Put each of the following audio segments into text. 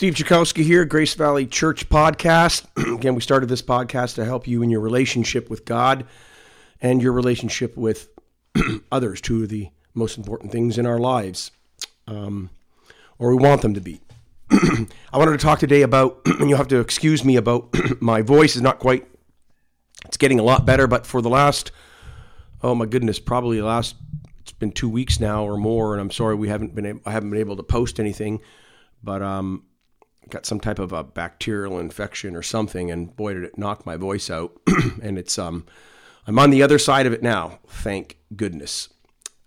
Steve Chakowski here, Grace Valley Church Podcast. Again, we started this podcast to help you in your relationship with God and your relationship with others, two of the most important things in our lives, um, or we want them to be. I wanted to talk today about, and you'll have to excuse me about my voice is not quite, it's getting a lot better, but for the last, oh my goodness, probably the last, it's been two weeks now or more, and I'm sorry we haven't been, I haven't been able to post anything, but um, got some type of a bacterial infection or something, and boy, did it knock my voice out. and it's um, I'm on the other side of it now. Thank goodness.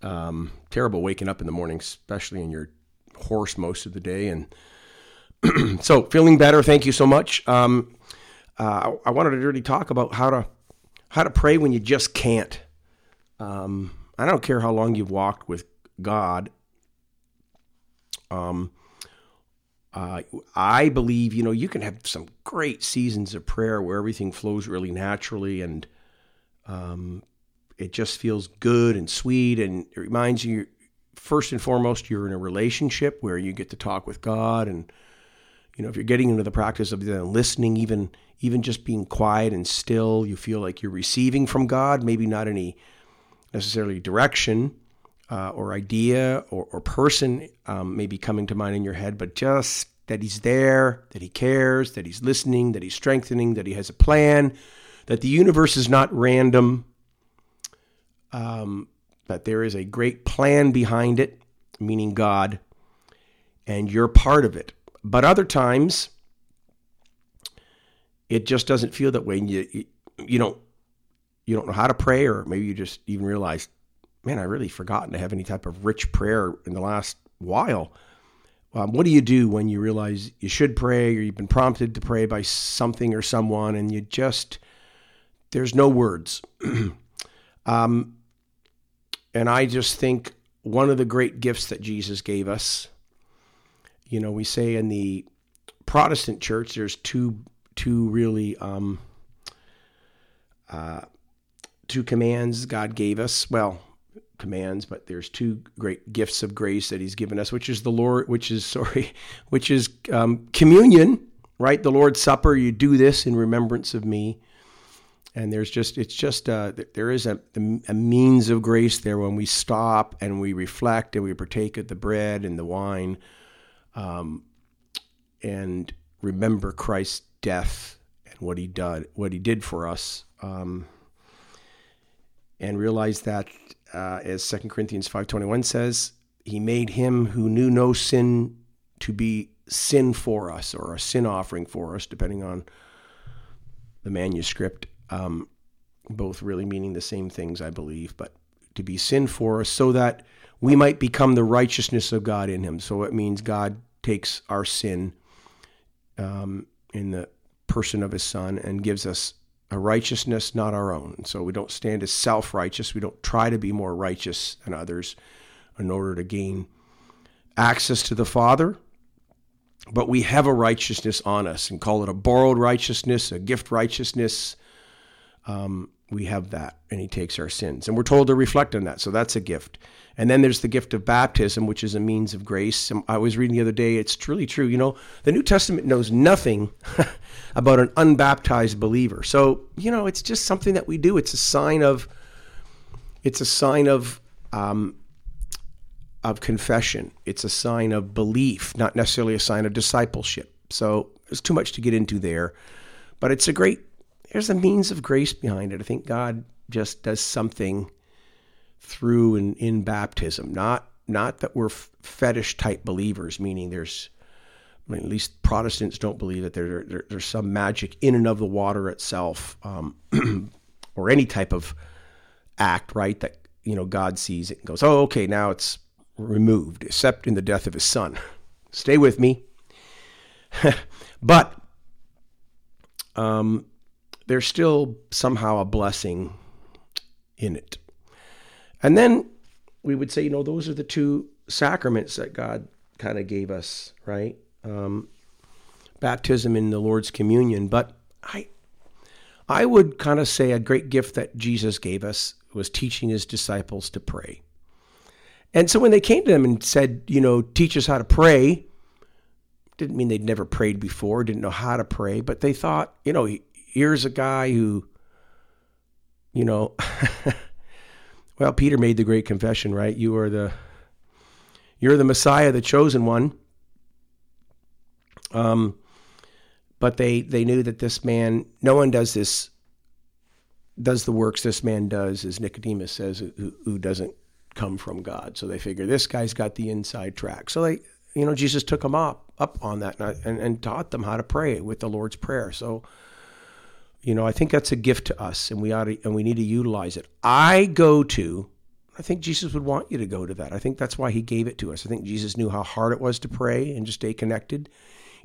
Um, terrible waking up in the morning, especially in your hoarse most of the day, and so feeling better. Thank you so much. Um, uh, I wanted to really talk about how to how to pray when you just can't. Um, I don't care how long you've walked with God. Um, uh, I believe, you know, you can have some great seasons of prayer where everything flows really naturally and um, it just feels good and sweet. And it reminds you, first and foremost, you're in a relationship where you get to talk with God. And, you know, if you're getting into the practice of listening, even, even just being quiet and still, you feel like you're receiving from God, maybe not any necessarily direction uh, or idea or, or person um, maybe coming to mind in your head, but just that He's there, that He cares, that He's listening, that He's strengthening, that He has a plan, that the universe is not random, um, that there is a great plan behind it, meaning God, and you're part of it. But other times, it just doesn't feel that way. And you, you don't you don't know how to pray, or maybe you just even realize man, I really forgotten to have any type of rich prayer in the last while. Um, what do you do when you realize you should pray or you've been prompted to pray by something or someone and you just, there's no words? um, and I just think one of the great gifts that Jesus gave us, you know, we say in the Protestant church, there's two, two really, um, uh, two commands God gave us. Well, commands, but there's two great gifts of grace that He's given us, which is the Lord, which is sorry, which is um, communion, right? The Lord's Supper. You do this in remembrance of me. And there's just it's just uh, there is a, a means of grace there when we stop and we reflect and we partake of the bread and the wine, um, and remember Christ's death and what He did, what He did for us. Um, and realize that uh, as 2 Corinthians 5.21 says, he made him who knew no sin to be sin for us or a sin offering for us, depending on the manuscript. Um, both really meaning the same things, I believe, but to be sin for us so that we might become the righteousness of God in him. So it means God takes our sin um, in the person of his son and gives us a righteousness not our own. So we don't stand as self righteous. We don't try to be more righteous than others in order to gain access to the Father. But we have a righteousness on us and call it a borrowed righteousness, a gift righteousness. Um, we have that, and He takes our sins. And we're told to reflect on that. So that's a gift. And then there's the gift of baptism, which is a means of grace. I was reading the other day, it's truly true. You know, the New Testament knows nothing about an unbaptized believer. So, you know, it's just something that we do. It's a sign of, it's a sign of, um, of confession. It's a sign of belief, not necessarily a sign of discipleship. So there's too much to get into there. But it's a great, there's a means of grace behind it. I think God just does something through and in baptism. Not not that we're fetish type believers, meaning there's I mean, at least Protestants don't believe that there, there, there's some magic in and of the water itself, um, or any type of act, right? That you know God sees it and goes, "Oh, okay, now it's removed," except in the death of His Son. Stay with me, but um, there's still somehow a blessing in it. And then we would say, you know, those are the two sacraments that God kind of gave us, right? Um, baptism and the Lord's communion. But I, I would kind of say a great gift that Jesus gave us was teaching his disciples to pray. And so when they came to them and said, you know, teach us how to pray, didn't mean they'd never prayed before, didn't know how to pray, but they thought, you know, here's a guy who, you know, well, Peter made the great confession, right? You are the you're the Messiah, the chosen one. Um, but they they knew that this man, no one does this, does the works this man does, as Nicodemus says, who, who doesn't come from God. So they figure this guy's got the inside track. So they, you know, Jesus took them up up on that and, and taught them how to pray with the Lord's prayer. So, you know, I think that's a gift to us, and we ought to, and we need to utilize it. I go to, I think Jesus would want you to go to that. I think that's why He gave it to us. I think Jesus knew how hard it was to pray and just stay connected,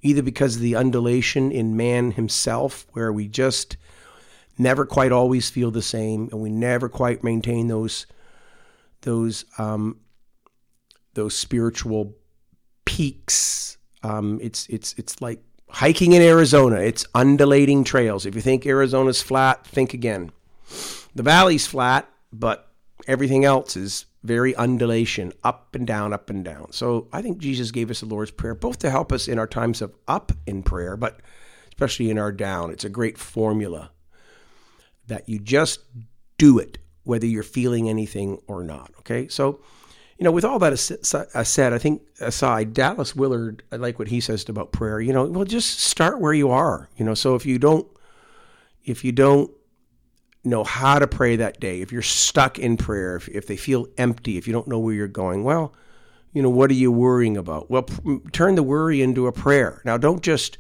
either because of the undulation in man himself, where we just never quite always feel the same, and we never quite maintain those those um, those spiritual peaks. Um, it's it's it's like hiking in Arizona. It's undulating trails. If you think Arizona's flat, think again. The valley's flat, but everything else is very undulation, up and down, up and down. So I think Jesus gave us the Lord's Prayer both to help us in our times of up in prayer, but especially in our down. It's a great formula that you just do it whether you're feeling anything or not. Okay, so you know, with all that said, I think aside, Dallas Willard, I like what he says about prayer. You know, well, just start where you are. You know, so if you don't, if you don't know how to pray that day, if you're stuck in prayer, if, if they feel empty, if you don't know where you're going, well, you know, what are you worrying about? Well, p- turn the worry into a prayer. Now, don't just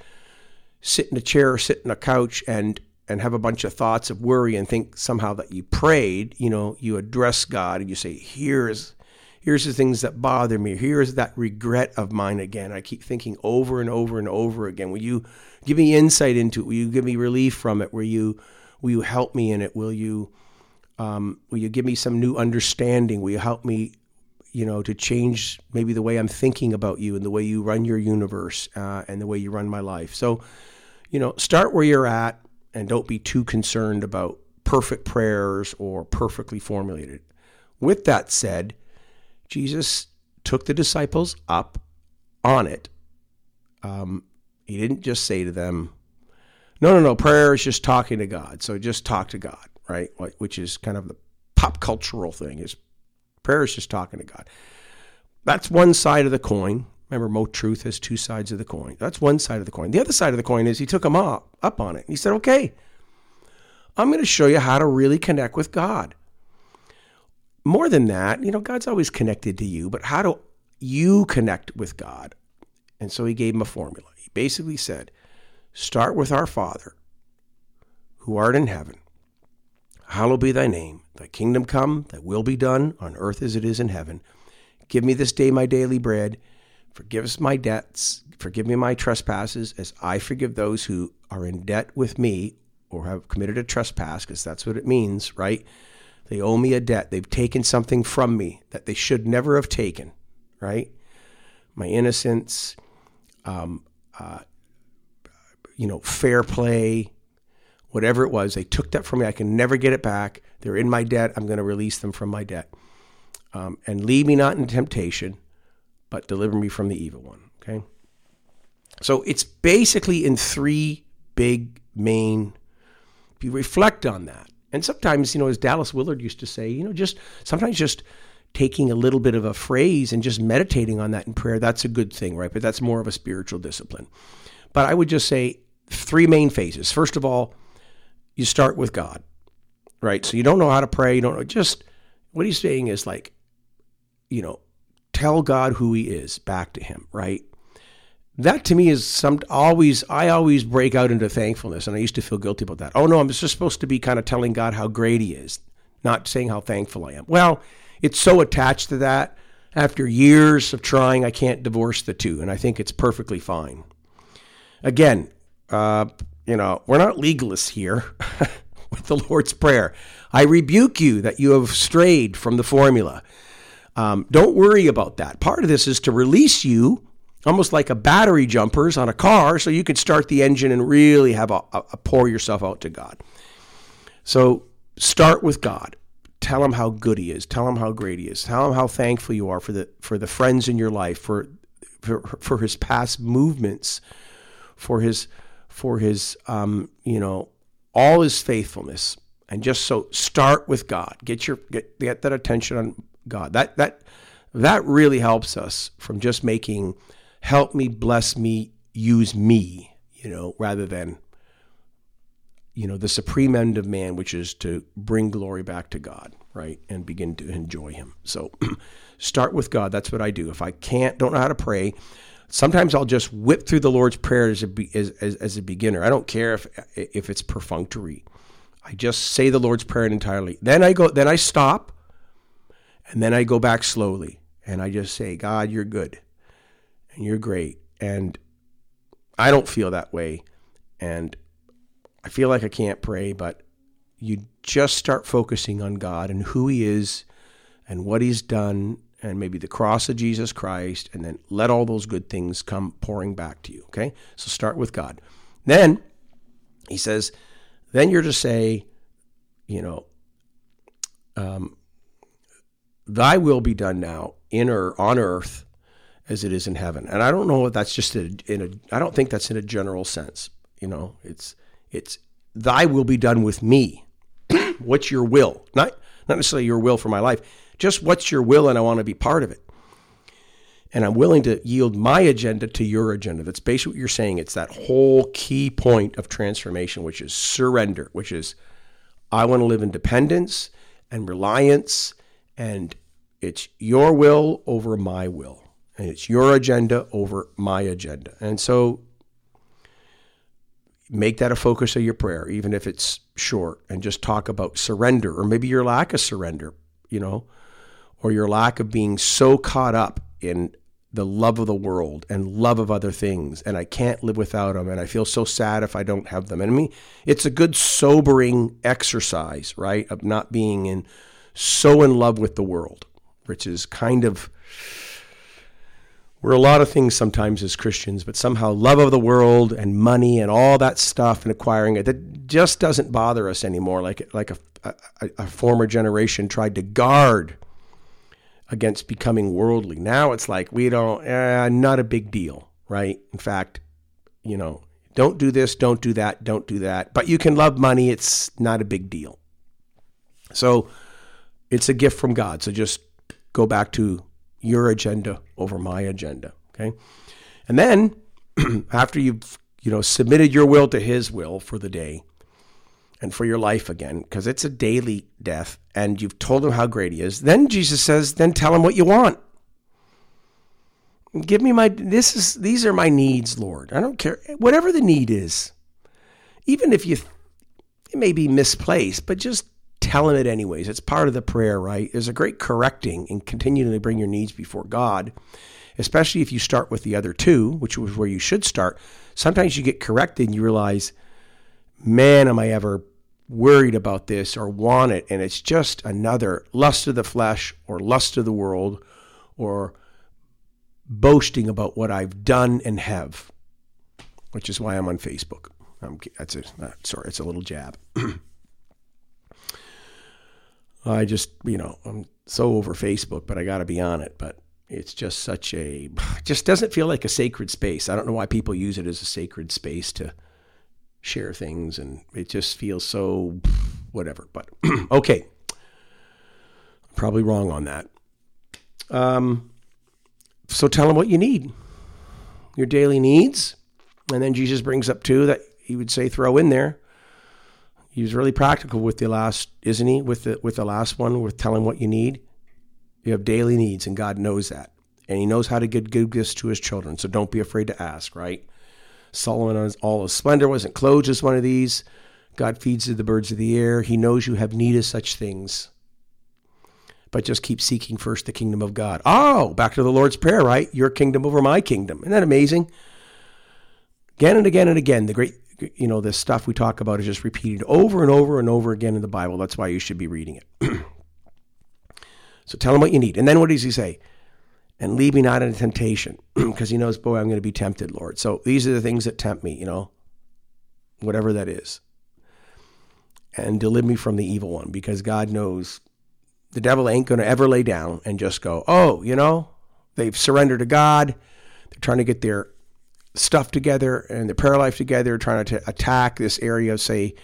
sit in a chair or sit in a couch and and have a bunch of thoughts of worry and think somehow that you prayed, you know, you address God and you say, here's here's the things that bother me. Here's that regret of mine again. I keep thinking over and over and over again. Will you give me insight into it? Will you give me relief from it? Will you will you help me in it? Will you um, will you give me some new understanding? Will you help me, you know, to change maybe the way I'm thinking about you and the way you run your universe uh, and the way you run my life? So, you know, start where you're at and don't be too concerned about perfect prayers or perfectly formulated. With that said, Jesus took the disciples up on it. Um, he didn't just say to them, no, no, no, prayer is just talking to God. So just talk to God, right? Which is kind of the pop cultural thing is prayer is just talking to God. That's one side of the coin. Remember, Mo Truth has two sides of the coin. That's one side of the coin. The other side of the coin is he took them up, up on it. He said, okay, I'm going to show you how to really connect with God. More than that, you know, God's always connected to you, but how do you connect with God? And so he gave him a formula. He basically said, start with our Father, who art in heaven. Hallowed be thy name. Thy kingdom come, thy will be done on earth as it is in heaven. Give me this day my daily bread Forgive us my debts, forgive me my trespasses, as I forgive those who are in debt with me or have committed a trespass, because that's what it means, right? They owe me a debt. They've taken something from me that they should never have taken, right? My innocence, um, uh, you know, fair play, whatever it was. They took that from me. I can never get it back. They're in my debt. I'm going to release them from my debt. Um, and lead me not in temptation, but deliver me from the evil one. Okay. So it's basically in three big main. If you reflect on that, and sometimes, you know, as Dallas Willard used to say, you know, just sometimes just taking a little bit of a phrase and just meditating on that in prayer, that's a good thing, right? But that's more of a spiritual discipline. But I would just say three main phases. First of all, you start with God, right? So you don't know how to pray. You don't know. Just what he's saying is like, you know, tell God who He is back to Him, right? That to me is some always, I always break out into thankfulness, and I used to feel guilty about that. Oh no, I'm just supposed to be kind of telling God how great He is, not saying how thankful I am. Well, it's so attached to that. After years of trying, I can't divorce the two, and I think it's perfectly fine. Again, uh, you know, we're not legalists here with the Lord's Prayer. I rebuke you that you have strayed from the formula. Um, don't worry about that. Part of this is to release you, almost like a battery jumpers on a car, so you could start the engine and really have a, a, pour yourself out to God. So start with God. Tell him how good he is. Tell him how great he is. Tell him how thankful you are for the for the friends in your life, for for, for his past movements, for his for his um, you know all his faithfulness, and just so start with God. Get your get get that attention on God. That that that really helps us from just making help me, bless me, use me, you know, rather than you know the supreme end of man, which is to bring glory back to God, right, and begin to enjoy Him. So start with God. That's what I do. If I can't, don't know how to pray. Sometimes I'll just whip through the Lord's Prayer as a, as, as, as a beginner. I don't care if if it's perfunctory. I just say the Lord's Prayer entirely. Then I go. Then I stop, and then I go back slowly, and I just say, God, you're good, and you're great, and I don't feel that way, and I feel like I can't pray, but you just start focusing on God and who He is, and what He's done, and maybe the cross of Jesus Christ, and then let all those good things come pouring back to you. Okay, so start with God. Then He says then you're to say, you know, um, thy will be done now in or on earth as it is in heaven. And I don't know if that's just a, in a, I don't think that's in a general sense. You know, it's, it's thy will be done with me. what's your will? Not, not necessarily your will for my life, just what's your will and I want to be part of it and I'm willing to yield my agenda to your agenda. That's basically what you're saying. It's that whole key point of transformation, which is surrender, which is I want to live in dependence and reliance, and it's your will over my will, and it's your agenda over my agenda. And so make that a focus of your prayer, even if it's short, and just talk about surrender or maybe your lack of surrender, you know, or your lack of being so caught up in the love of the world and love of other things and I can't live without them and I feel so sad if I don't have them. And I mean, it's a good sobering exercise, right? Of not being in so in love with the world, which is kind of we're a lot of things sometimes as Christians, but somehow love of the world and money and all that stuff and acquiring it that just doesn't bother us anymore like like a, a, a former generation tried to guard against becoming worldly. Now it's like we don't, eh, not a big deal, right? In fact, you know, don't do this, don't do that, don't do that. But you can love money, it's not a big deal. So it's a gift from God. So just go back to your agenda over my agenda, okay? And then after you've, you know, submitted your will to his will for the day, and for your life again, because it's a daily death, and you've told him how great he is. Then Jesus says, then tell him what you want. Give me my this is these are my needs, Lord. I don't care whatever the need is. Even if you it may be misplaced, but just tell him it anyways. It's part of the prayer, right? There's a great correcting and continuing to bring your needs before God, especially if you start with the other two, which was where you should start. Sometimes you get corrected and you realize, man, am I ever worried about this or want it. And it's just another lust of the flesh or lust of the world or boasting about what I've done and have, which is why I'm on Facebook. I'm, that's a, sorry, it's a little jab. I just, you know, I'm so over Facebook, but I got to be on it. But it's just such a, just doesn't feel like a sacred space. I don't know why people use it as a sacred space to share things, and it just feels so whatever. But okay, probably wrong on that. Um, so tell him what you need, your daily needs, and then Jesus brings up two that he would say throw in there. He was really practical with the last, isn't he? With the with the last one, with telling what you need. You have daily needs, and God knows that, and He knows how to give good gifts to His children. So don't be afraid to ask. Right? Solomon on all his splendor wasn't clothed as one of these. God feeds to the birds of the air. He knows you have need of such things. But just keep seeking first the kingdom of God. Oh, back to the Lord's Prayer, right? Your kingdom over my kingdom. Isn't that amazing? Again and again and again, the great, you know, this stuff we talk about is just repeated over and over and over again in the Bible. That's why you should be reading it. so tell him what you need. And then what does he say? and lead me not into temptation because he knows, boy, I'm going to be tempted, Lord. So these are the things that tempt me, you know, whatever that is. And deliver me from the evil one because God knows the devil ain't going to ever lay down and just go, oh, you know, they've surrendered to God. they're trying to get their stuff together and their prayer life together, trying to attack this area of, say,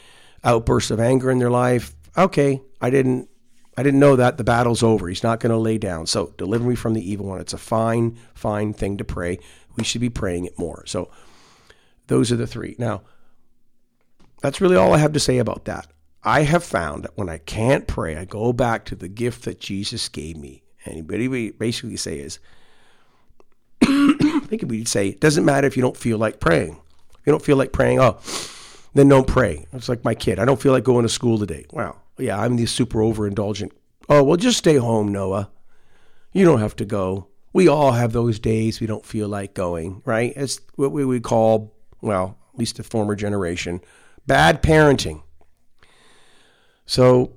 outbursts of anger in their life. Okay, I didn't I didn't know that. The battle's over. He's not going to lay down. So deliver me from the evil one. It's a fine, fine thing to pray. We should be praying it more. So those are the three. Now, that's really all I have to say about that. I have found that when I can't pray, I go back to the gift that Jesus gave me. And what he basically say is, think we'd say, it doesn't matter if you don't feel like praying. If you don't feel like praying, oh, then don't pray. It's like my kid. I don't feel like going to school today. Wow. Yeah, I'm the super overindulgent. Oh, well, just stay home, Noah. You don't have to go. We all have those days we don't feel like going, right? It's what we would call, well, at least a former generation, bad parenting. So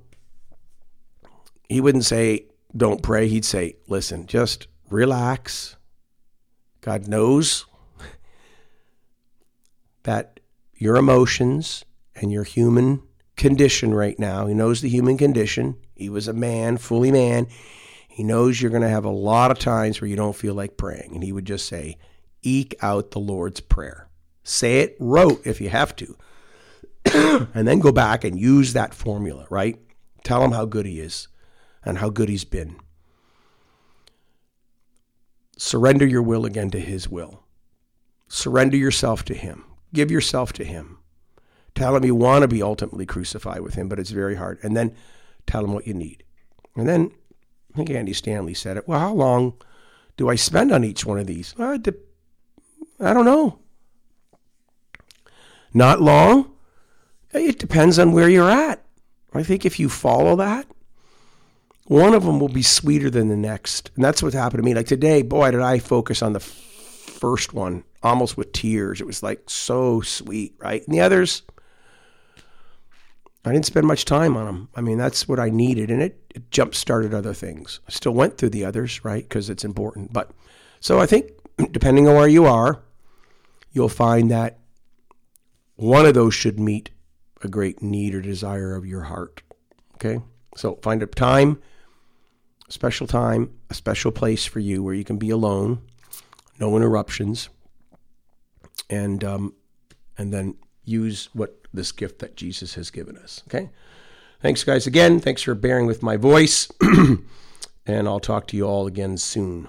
he wouldn't say, don't pray. He'd say, listen, just relax. God knows that your emotions and your human condition right now. He knows the human condition. He was a man, fully man. He knows you're going to have a lot of times where you don't feel like praying. And he would just say, eke out the Lord's Prayer. Say it rote if you have to. and then go back and use that formula, right? Tell him how good he is and how good he's been. Surrender your will again to his will. Surrender yourself to him. Give yourself to him. Tell him you want to be ultimately crucified with him, but it's very hard. And then tell him what you need. And then I think Andy Stanley said it. Well, how long do I spend on each one of these? I don't know. Not long. It depends on where you're at. I think if you follow that, one of them will be sweeter than the next. And that's what happened to me. Like today, boy, did I focus on the first one almost with tears. It was like so sweet, right? And the others, I didn't spend much time on them. I mean, that's what I needed, and it, it jump started other things. I still went through the others, right? Because it's important. But so I think, depending on where you are, you'll find that one of those should meet a great need or desire of your heart. Okay? So find a time, special time, a special place for you where you can be alone, no interruptions, and um, and then use what this gift that Jesus has given us. Okay? Thanks, guys, again. Thanks for bearing with my voice. and I'll talk to you all again soon.